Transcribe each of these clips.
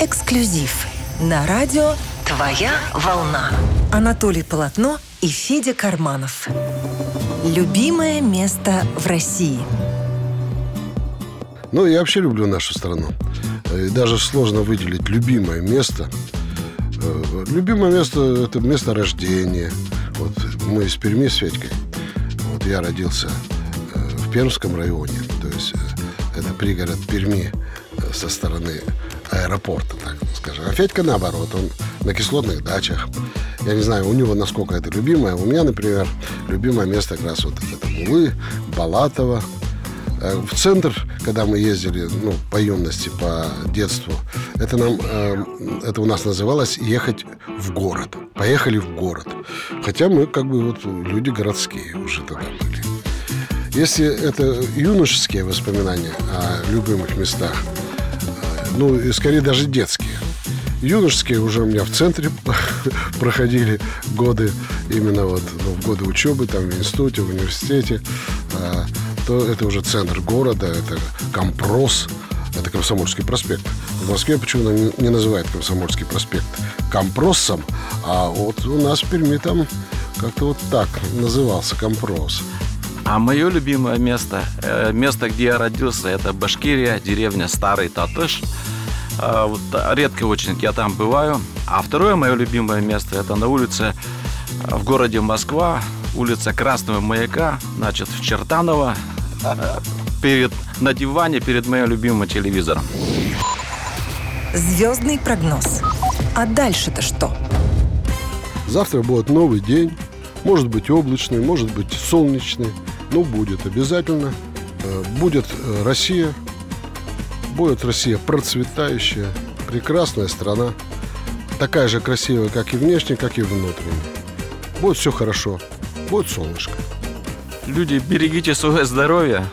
Эксклюзив на радио «Твоя волна». Анатолий Полотно и Федя Карманов. Любимое место в России. Ну, я вообще люблю нашу страну. И даже сложно выделить любимое место. Э, Любимое место – это место рождения. Вот мы из Перми с Федькой. Вот я родился э, в Пермском районе. То есть э, это пригород Перми э, со стороны аэропорта, так скажем. А Федька наоборот, он на кислотных дачах. Я не знаю, у него насколько это любимое. У меня, например, любимое место как раз вот это Мулы, Балатово. Э, В центр, когда мы ездили, ну, по юности, по детству, это нам, э, это у нас называлось ехать в город. Поехали в город. Хотя мы как бы вот люди городские уже тогда были. Если это юношеские воспоминания о любимых местах, ну, и скорее даже детские. Юношеские уже у меня в центре проходили годы, именно вот ну, в годы учебы, там в институте, в университете. А, то это уже центр города, это Компрос, это Комсомольский проспект. В Москве почему-то не, называют Комсомольский проспект Компросом, а вот у нас в Перми там как-то вот так назывался Компрос. А мое любимое место, э, место, где я родился, это Башкирия, деревня Старый Татыш. Э, вот, редко очень я там бываю. А второе мое любимое место, это на улице э, в городе Москва, улица Красного Маяка, значит, в Чертаново, перед, на диване перед моим любимым телевизором. Звездный прогноз. А дальше-то что? Завтра будет новый день. Может быть облачный, может быть солнечный. Но будет обязательно. Э, Будет э, Россия. Будет Россия процветающая, прекрасная страна. Такая же красивая, как и внешне, как и внутренне. Будет все хорошо. Будет солнышко. Люди, берегите свое здоровье,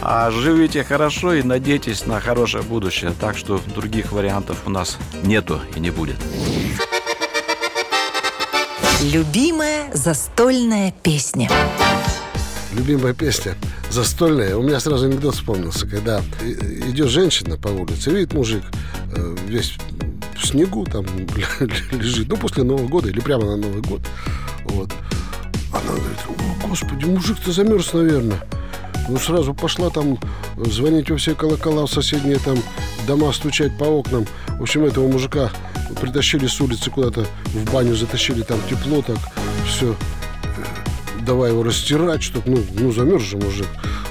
а живите хорошо и надейтесь на хорошее будущее. Так что других вариантов у нас нету и не будет. Любимая застольная песня. Любимая песня застольная. У меня сразу анекдот вспомнился, когда идет женщина по улице, видит мужик э, весь в снегу там лежит, ну, после Нового года или прямо на Новый год. Вот. Она говорит, о, господи, мужик-то замерз, наверное. Ну, сразу пошла там звонить во все колокола в соседние там дома, стучать по окнам. В общем, этого мужика притащили с улицы куда-то в баню, затащили там тепло, так все давай его растирать, чтобы, ну, ну замерз же мужик.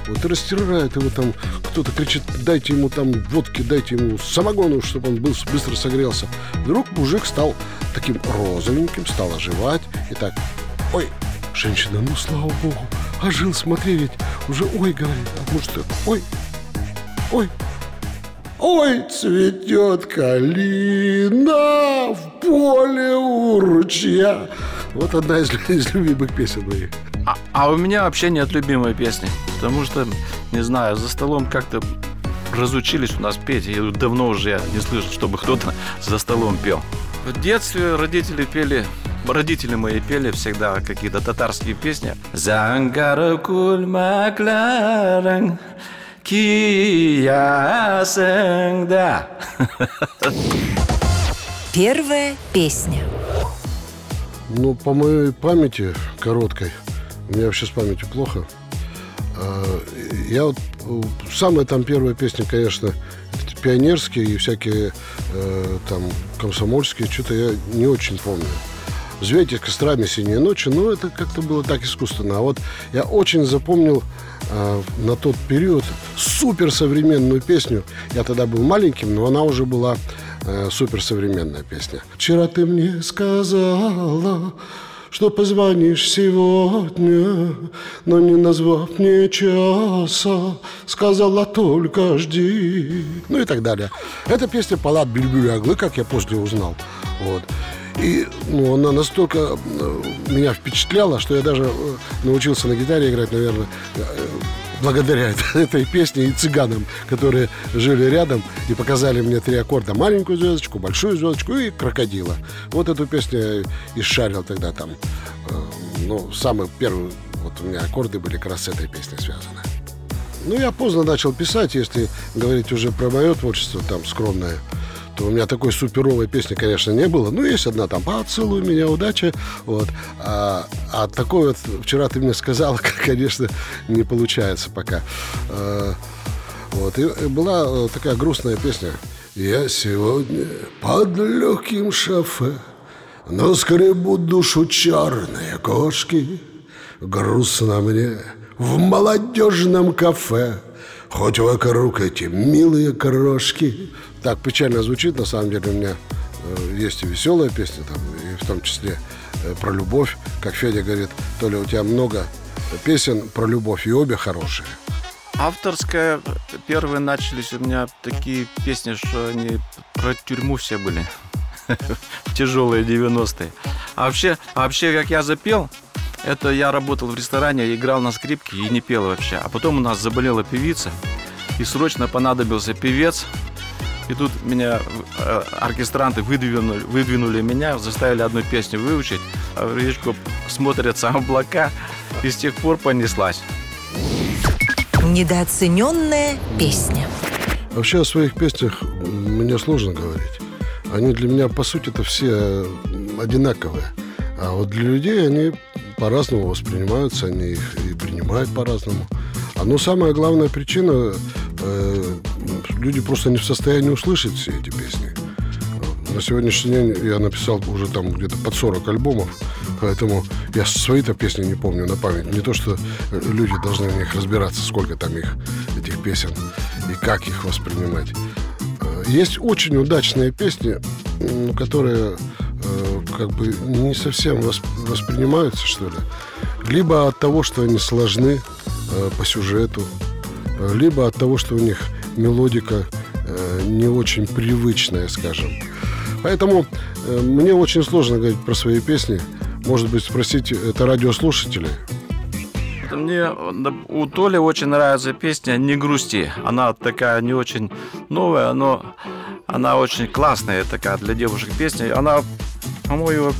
Вот и растирает его там, кто-то кричит, дайте ему там водки, дайте ему самогону, чтобы он был, быстро согрелся. Вдруг мужик стал таким розовеньким, стал оживать. И так, ой, женщина, ну, слава богу, ожил, смотри, ведь уже ой, говорит, а так, ой, ой, Ой, цветет калина в поле у ручья. Вот одна из, из любимых песен моих. А, а у меня вообще нет любимой песни, потому что, не знаю, за столом как-то разучились у нас петь, и давно уже я не слышал, чтобы кто-то за столом пел. В детстве родители пели, родители мои пели всегда какие-то татарские песни. Зангара кульмакларың киясыңда. Первая песня. Ну, по моей памяти короткой, у меня вообще с памятью плохо. а, Я вот самая там первая песня, конечно, пионерские и всякие э, там комсомольские, что-то я не очень помню. «Взвейте кострами синие ночи», ну, это как-то было так искусственно. А вот я очень запомнил э, на тот период суперсовременную песню. Я тогда был маленьким, но она уже была э, суперсовременная песня. «Вчера ты мне сказала, что позвонишь сегодня, но не назвав мне часа, сказала только жди. Ну и так далее. Эта песня Палат Бильбюль Аглы, как я после узнал. Вот. И ну, она настолько э, меня впечатляла, что я даже э, научился на гитаре играть, наверное, э, благодаря этой песне и цыганам, которые жили рядом и показали мне три аккорда. Маленькую звездочку, большую звездочку и крокодила. Вот эту песню я шарил тогда там. Ну, самые первые вот у меня аккорды были как раз с этой песней связаны. Ну, я поздно начал писать, если говорить уже про мое творчество, там, скромное, то у меня такой суперовой песни, конечно, не было. Ну, есть одна там «Поцелуй меня, удачи». Вот. А, а такой вот вчера ты мне сказал, конечно, не получается пока. А, вот. И была э, такая грустная песня. «Я сегодня под легким шофе, но скребу душу черные кошки. Грустно мне в молодежном кафе, хоть вокруг эти милые крошки». Так печально звучит, на самом деле у меня э, есть и веселая песня, там, и в том числе э, про любовь. Как Федя говорит, то ли у тебя много песен про любовь, и обе хорошие. Авторская, первые начались у меня такие песни, что они про тюрьму все были. Тяжелые 90-е. А вообще, а вообще, как я запел, это я работал в ресторане, играл на скрипке и не пел вообще. А потом у нас заболела певица, и срочно понадобился певец. И тут меня э, оркестранты выдвинули, выдвинули меня, заставили одну песню выучить. А в речку смотрятся облака, и с тех пор понеслась. Недооцененная песня. Вообще о своих песнях мне сложно говорить. Они для меня, по сути, это все одинаковые. А вот для людей они по-разному воспринимаются, они и принимают по-разному. А ну, самая главная причина э, люди просто не в состоянии услышать все эти песни. На сегодняшний день я написал уже там где-то под 40 альбомов, поэтому я свои-то песни не помню на память. Не то, что люди должны в них разбираться, сколько там их, этих песен, и как их воспринимать. Есть очень удачные песни, которые э, как бы не совсем воспринимаются, что ли. Либо от того, что они сложны э, по сюжету, либо от того, что у них мелодика э, не очень привычная, скажем. Поэтому э, мне очень сложно говорить про свои песни. Может быть, спросить это радиослушателей. Мне у Толи очень нравится песня «Не грусти». Она такая не очень новая, но она очень классная такая для девушек песня. Она, по-моему,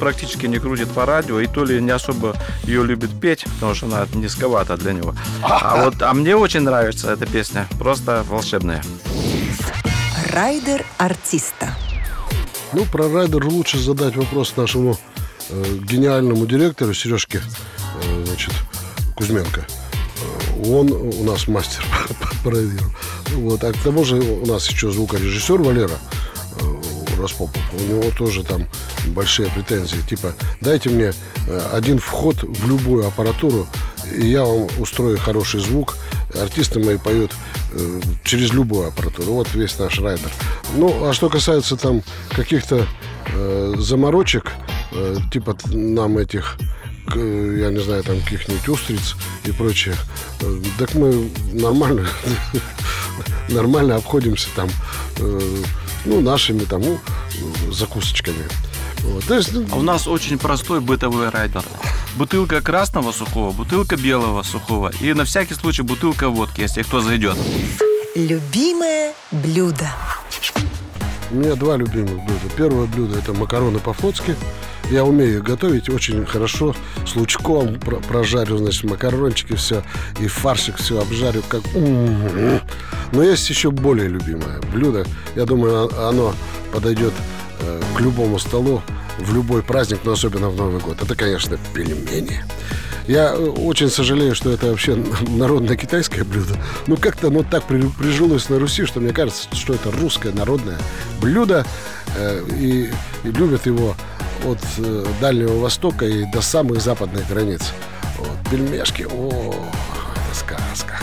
практически не крутит по радио, и то ли не особо ее любит петь, потому что она низковата для него. А вот а мне очень нравится эта песня, просто волшебная. Райдер артиста. Ну, про райдер лучше задать вопрос нашему э, гениальному директору Сережке э, значит, Кузьменко. Э, он у нас мастер по радио. Вот. А к тому же у нас еще звукорежиссер Валера Распопов. У него тоже там большие претензии. Типа, дайте мне э, один вход в любую аппаратуру, и я вам устрою хороший звук. Артисты мои поют э, через любую аппаратуру. Вот весь наш райдер. Ну, а что касается там каких-то э, заморочек, э, типа нам этих я не знаю, там каких-нибудь устриц и прочее. Э, так мы нормально, нормально обходимся там, ну, нашими там, ну, закусочками. Вот. То есть, ну... А у нас очень простой бытовой райдер. Бутылка красного сухого, бутылка белого сухого и на всякий случай бутылка водки, если кто зайдет. Любимое блюдо. У меня два любимых блюда. Первое блюдо это макароны по-флотски. Я умею готовить очень хорошо. С лучком прожарю, значит, макарончики, все. И фаршик все обжарю, как... Но есть еще более любимое блюдо. Я думаю, оно подойдет Э, к любому столу в любой праздник, но особенно в Новый год. Это, конечно, пельмени. Я э, очень сожалею, что это вообще народное китайское блюдо. Ну, как-то оно так прижилось на Руси, что мне кажется, что это русское народное блюдо. Э, и любят его от Дальнего Востока и до самых западных границ. Вот, пельмешки, о, это сказка.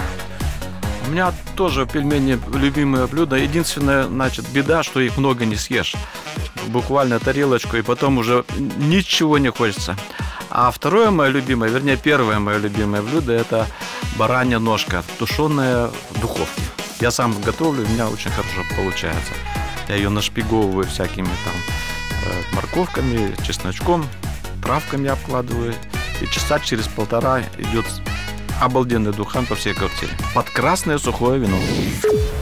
У меня тоже пельмени любимое блюдо. Единственная, значит, беда, что их много не съешь буквально тарелочку, и потом уже ничего не хочется. А второе мое любимое, вернее, первое мое любимое блюдо – это баранья ножка, тушеная в духовке. Я сам готовлю, у меня очень хорошо получается. Я ее нашпиговываю всякими там э, морковками, чесночком, травками обкладываю. И часа через полтора идет обалденный духан по всей квартире. Под красное сухое вино.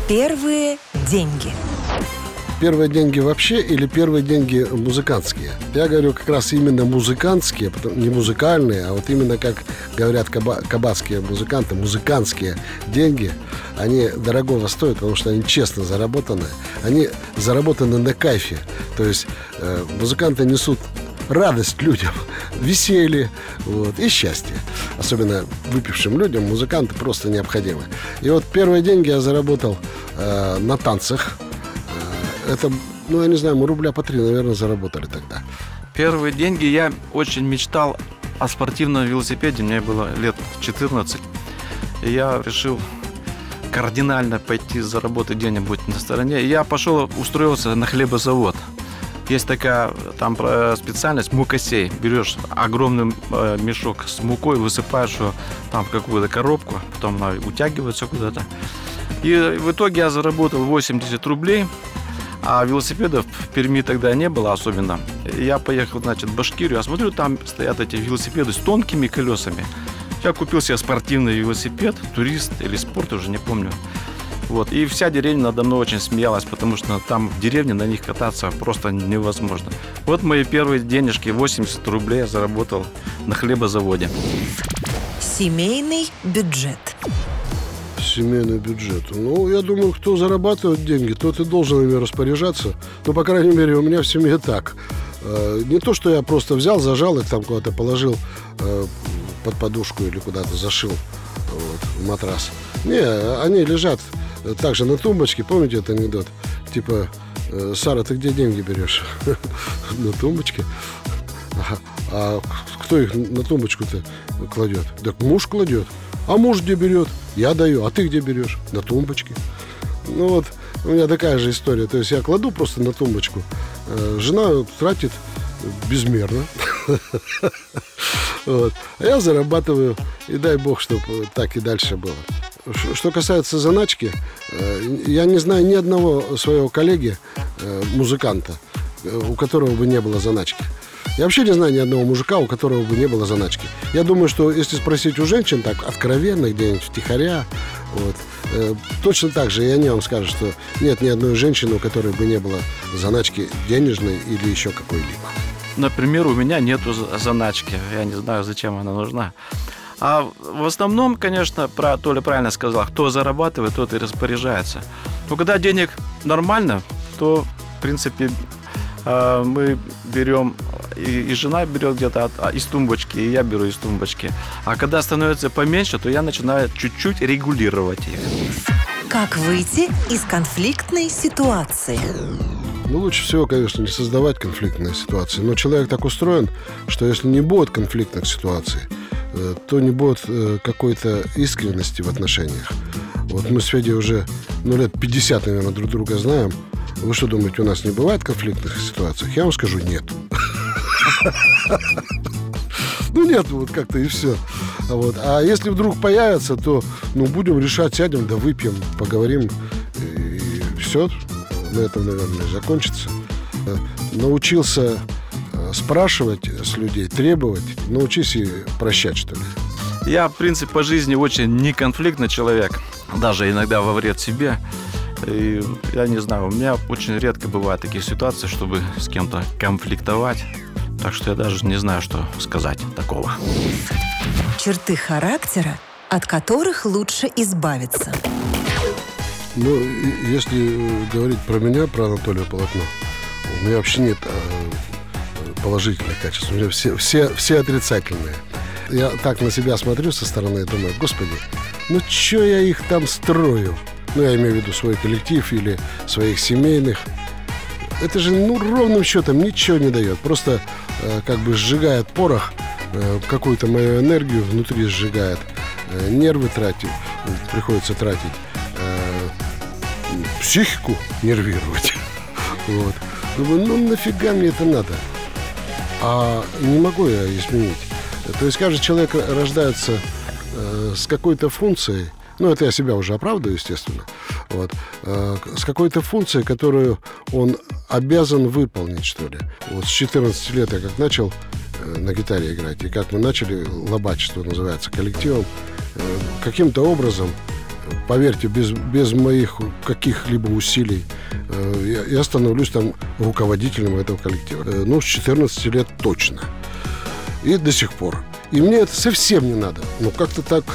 Первые деньги. Первые деньги вообще или первые деньги музыкантские? Я говорю как раз именно музыкантские, не музыкальные, а вот именно как говорят каба, кабацкие музыканты, музыкантские деньги, они дорогого стоят, потому что они честно заработаны. Они заработаны на кайфе. То есть э, музыканты несут радость людям, веселье вот, и счастье. Особенно выпившим людям музыканты просто необходимы. И вот первые деньги я заработал э, на танцах. Это, ну, я не знаю, мы рубля по три, наверное, заработали тогда. Первые деньги я очень мечтал о спортивном велосипеде. Мне было лет 14. И я решил кардинально пойти заработать где-нибудь на стороне. Я пошел, устроился на хлебозавод. Есть такая там специальность мукосей. Берешь огромный э, мешок с мукой, высыпаешь его там в какую-то коробку, потом она утягивается куда-то. И в итоге я заработал 80 рублей, а велосипедов в Перми тогда не было особенно. Я поехал, значит, в Башкирию, я смотрю, там стоят эти велосипеды с тонкими колесами. Я купил себе спортивный велосипед, турист или спорт, уже не помню. Вот. И вся деревня надо мной очень смеялась, потому что там в деревне на них кататься просто невозможно. Вот мои первые денежки, 80 рублей я заработал на хлебозаводе. Семейный бюджет. Семейный бюджет. Ну, я думаю, кто зарабатывает деньги, тот и должен ими распоряжаться. Ну, по крайней мере, у меня в семье так. Э, не то, что я просто взял, зажал их там куда-то положил э, под подушку или куда-то зашил вот, в матрас. Не, они лежат также на тумбочке, помните этот анекдот? Типа, «Э, Сара, ты где деньги берешь? На тумбочке. А кто их на тумбочку-то кладет? Так муж кладет. А муж где берет? Я даю. А ты где берешь? На тумбочке. Ну вот, у меня такая же история. То есть я кладу просто на тумбочку. Э, жена тратит безмерно. Вот. А я зарабатываю. И дай бог, чтобы так и дальше было. Что касается заначки, э, я не знаю ни одного своего коллеги, э, музыканта, у которого бы не было заначки. Я вообще не знаю ни одного мужика, у которого бы не было заначки. Я думаю, что если спросить у женщин так откровенно, где-нибудь втихаря, вот, э, точно так же и они вам скажут, что нет ни одной женщины, у которой бы не было заначки денежной или еще какой-либо. Например, у меня нету заначки. Я не знаю, зачем она нужна. А в основном, конечно, про, Толя правильно сказал, кто зарабатывает, тот и распоряжается. Но когда денег нормально, то, в принципе, а, мы берем, и, жена берет где-то а, из тумбочки, и я беру из тумбочки. А когда становится поменьше, то я начинаю чуть-чуть регулировать их. Как выйти из конфликтной ситуации? Ну, лучше всего, конечно, не создавать конфликтные ситуации. Но человек так устроен, что если не будет конфликтных ситуаций, Э, то не будет э, какой-то искренности в отношениях. Вот мы с Федей уже, ну, лет 50, наверное, друг друга знаем. Вы что думаете, у нас не бывает конфликтных ситуаций? Я вам скажу, нет. Ну, нет, вот как-то и все. Вот. А если вдруг появится, то, ну, будем решать, сядем, да выпьем, поговорим. И все. На этом, наверное, закончится. Э, научился спрашивать с людей, требовать, научись и прощать, что ли. Я, в принципе, по жизни очень неконфликтный человек, даже иногда во вред себе. И я не знаю, у меня очень редко бывают такие ситуации, чтобы с кем-то конфликтовать. Так что я даже не знаю, что сказать такого. Черты характера, от которых лучше избавиться. Ну, если говорить про меня, про Анатолия Полотно, у меня вообще нет а, положительных качеств, у меня все, все, все отрицательные. Я так на себя смотрю со стороны и думаю, господи, ну что я их там строю? Ну, я имею в виду свой коллектив или своих семейных. Это же, ну, ровным счетом ничего не дает. Просто э, как бы сжигает порох, э, какую-то мою энергию внутри сжигает, э, нервы тратит, приходится тратить, э, психику нервировать. Вот. Думаю, ну нафига мне это надо? а не могу я изменить. То есть каждый человек рождается э, с какой-то функцией, ну, это я себя уже оправдываю, естественно, вот, э, с какой-то функцией, которую он обязан выполнить, что ли. Вот с 14 лет я как начал э, на гитаре играть, и как мы начали, лобачество называется, коллективом, э, каким-то образом поверьте, без, без моих каких-либо усилий я, я становлюсь там руководителем этого коллектива. Ну, с 14 лет точно. И до сих пор. И мне это совсем не надо. Но как-то так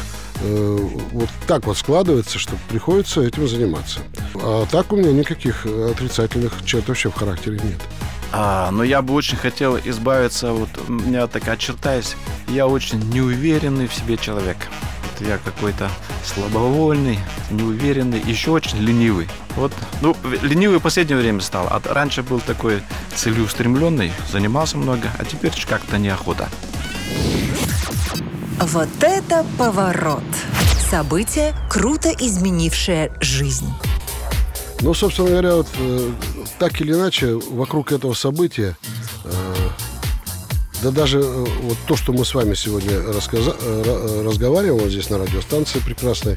вот так вот складывается, что приходится этим заниматься. А так у меня никаких отрицательных черт вообще в характере нет. А, но я бы очень хотел избавиться, вот у меня такая черта есть, я очень неуверенный в себе человек. Вот я какой-то слабовольный, неуверенный, еще очень ленивый. Вот, ну, ленивый в последнее время стал. А раньше был такой целеустремленный, занимался много, а теперь как-то неохота. Вот это поворот! Событие, круто изменившее жизнь. Ну, собственно говоря, вот э, так или иначе, вокруг этого события, э, да даже э, вот то, что мы с вами сегодня рассказа- э, разговариваем вот здесь на радиостанции прекрасной,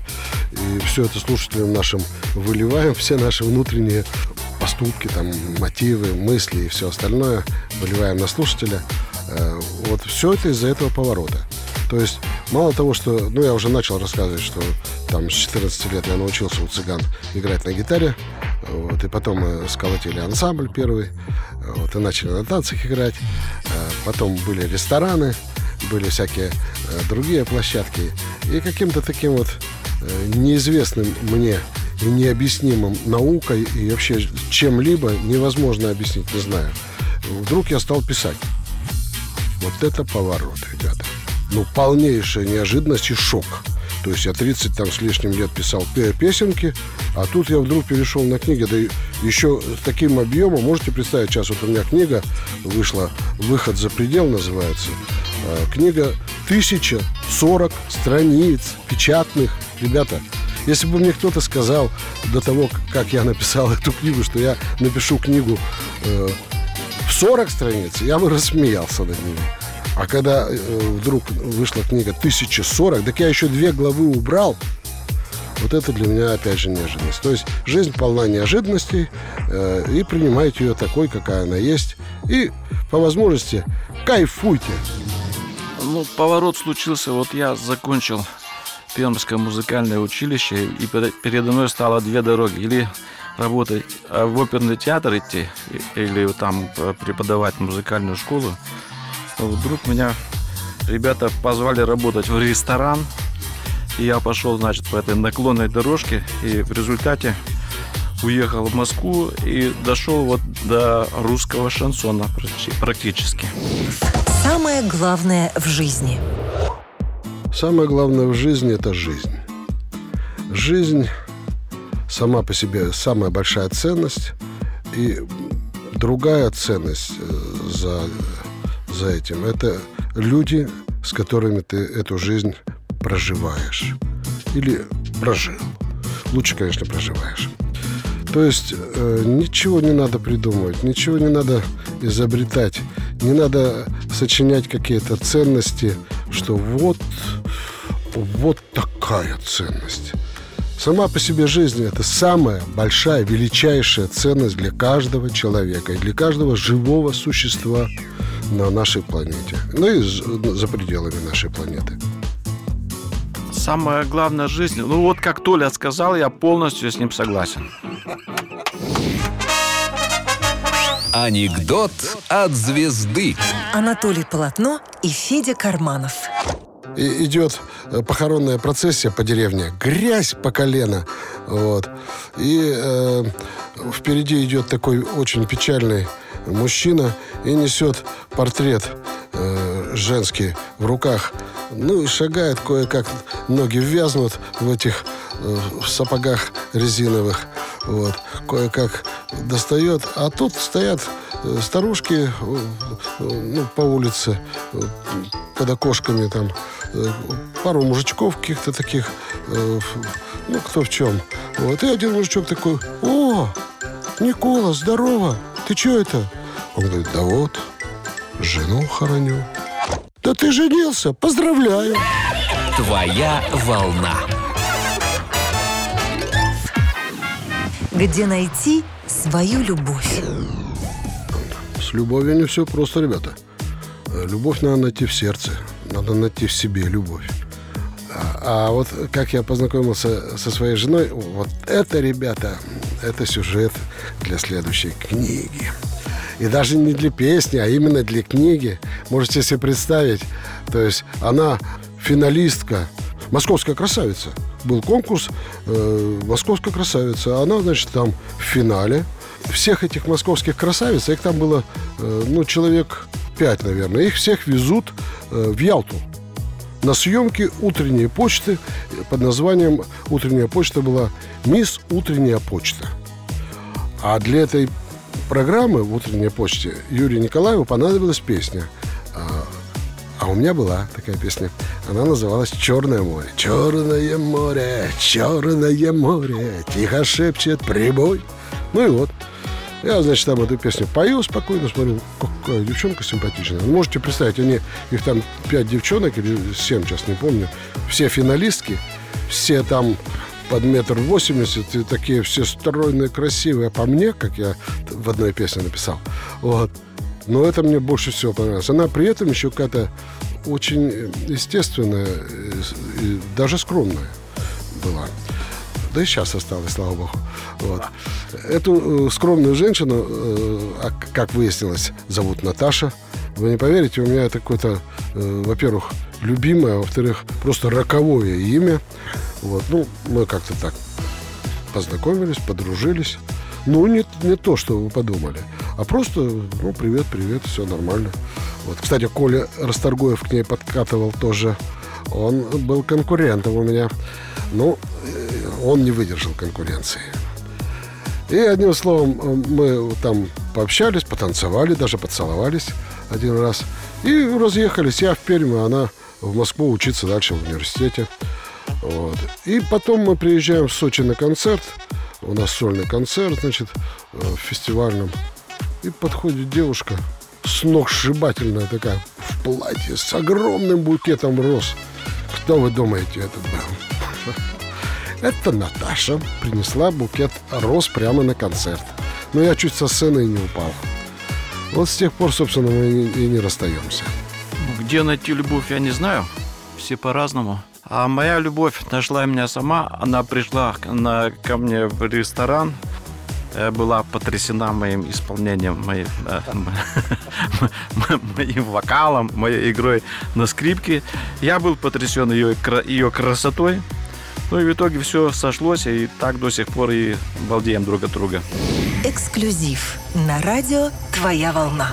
и все это слушателям нашим выливаем, все наши внутренние поступки, там, мотивы, мысли и все остальное выливаем на слушателя. Э, вот все это из-за этого поворота. То есть мало того, что, ну, я уже начал рассказывать, что там с 14 лет я научился у цыган играть на гитаре, вот, и потом мы сколотили ансамбль первый, вот, и начали на танцах играть. Э, потом были рестораны, были всякие э, другие площадки. И каким-то таким вот э, неизвестным мне и необъяснимым наукой и вообще чем-либо невозможно объяснить, не знаю. Вдруг я стал писать. Вот это поворот, ребята ну, полнейшая неожиданность и шок. То есть я 30 там с лишним лет писал песенки, а тут я вдруг перешел на книги, да еще с таким объемом, можете представить, сейчас вот у меня книга вышла, «Выход за предел» называется. А, книга 1040 страниц печатных. Ребята, если бы мне кто-то сказал до того, как я написал эту книгу, что я напишу книгу э, в 40 страниц, я бы рассмеялся над ними. А когда э, вдруг вышла книга 1040, так я еще две главы убрал. Вот это для меня, опять же, неожиданность. То есть жизнь полна неожиданностей, э, и принимайте ее такой, какая она есть. И по возможности кайфуйте. Ну, поворот случился. Вот я закончил Пермское музыкальное училище, и передо мной стало две дороги. Или работать а, в оперный театр идти, или там э, преподавать музыкальную школу. Вдруг меня ребята позвали работать в ресторан. И я пошел, значит, по этой наклонной дорожке. И в результате уехал в Москву и дошел вот до русского шансона практически. Самое главное в жизни. Самое главное в жизни – это жизнь. Жизнь сама по себе самая большая ценность. И другая ценность э, за за этим. Это люди, с которыми ты эту жизнь проживаешь. Или прожил. Лучше, конечно, проживаешь. То есть э, ничего не надо придумывать, ничего не надо изобретать, не надо сочинять какие-то ценности, что вот, вот такая ценность. Сама по себе жизнь – это самая большая, величайшая ценность для каждого человека и для каждого живого существа – на нашей планете. Ну и за пределами нашей планеты. Самое главное в жизни, ну вот как Толя сказал, я полностью с ним согласен. Анекдот от звезды. Анатолий Полотно и Федя Карманов. И идет э, похоронная процессия по деревне, грязь по колено, вот. И э, впереди идет такой очень печальный мужчина и несет портрет э, женский в руках. Ну и шагает кое-как, ноги вязнут в этих э, в сапогах резиновых. Вот. Кое-как достает. А тут стоят э, старушки э, ну, по улице под окошками там пару мужичков каких-то таких ну кто в чем вот и один мужичок такой о Никола здорово ты что это? Он говорит, да вот, жену хороню. Да ты женился, поздравляю. Твоя волна. Где найти свою любовь? С любовью не все просто, ребята. Любовь надо найти в сердце. Надо найти в себе любовь. А, А вот как я познакомился со своей женой, вот это, ребята, это сюжет для следующей книги. И даже не для песни, а именно для книги. Можете себе представить, то есть она финалистка «Московская красавица». Был конкурс э, «Московская красавица». Она, значит, там в финале. Всех этих московских красавиц, их там было, э, ну, человек пять, наверное. Их всех везут э, в Ялту на съемки утренней почты под названием «Утренняя почта» была «Мисс Утренняя почта». А для этой программы в «Утренней почте» Юрию Николаеву понадобилась песня. А, а у меня была такая песня. Она называлась «Черное море». «Черное море, черное море, тихо шепчет прибой». Ну и вот. Я, значит, там эту песню пою спокойно, смотрю, какая девчонка симпатичная. Вы можете представить, они, их там пять девчонок или семь, сейчас не помню, все финалистки, все там под метр восемьдесят, и такие все стройные, красивые. А по мне, как я в одной песне написал, вот. Но это мне больше всего понравилось. Она при этом еще какая-то очень естественная и даже скромная была. Да и сейчас осталось, слава богу. Вот. Эту э, скромную женщину, э, а, как выяснилось, зовут Наташа. Вы не поверите, у меня это какое-то, э, во-первых, любимое, а во-вторых, просто роковое имя. Вот. Ну, мы как-то так познакомились, подружились. Ну, не, не то, что вы подумали, а просто, ну, привет, привет, все нормально. Вот. Кстати, Коля Расторгуев к ней подкатывал тоже. Он был конкурентом у меня. Ну, он не выдержал конкуренции. И одним словом, мы там пообщались, потанцевали, даже поцеловались один раз. И разъехались. Я в Пермь, а она в Москву учиться дальше в университете. Вот. И потом мы приезжаем в Сочи на концерт. У нас сольный концерт, значит, э, в фестивальном. И подходит девушка с ног сшибательная такая, в платье, с огромным букетом роз. Кто вы думаете, это был? Это Наташа принесла букет роз прямо на концерт. Но я чуть со сцены не упал. Вот с тех пор, собственно, мы и не расстаемся. Где найти любовь, я не знаю. Все по-разному. А моя любовь нашла меня сама. Она пришла на, ко мне в ресторан. Я была потрясена моим исполнением, моим, э, моим вокалом, моей игрой на скрипке. Я был потрясен ее, ее красотой. Ну и в итоге все сошлось, и так до сих пор и балдеем друг от друга. Эксклюзив на радио «Твоя волна».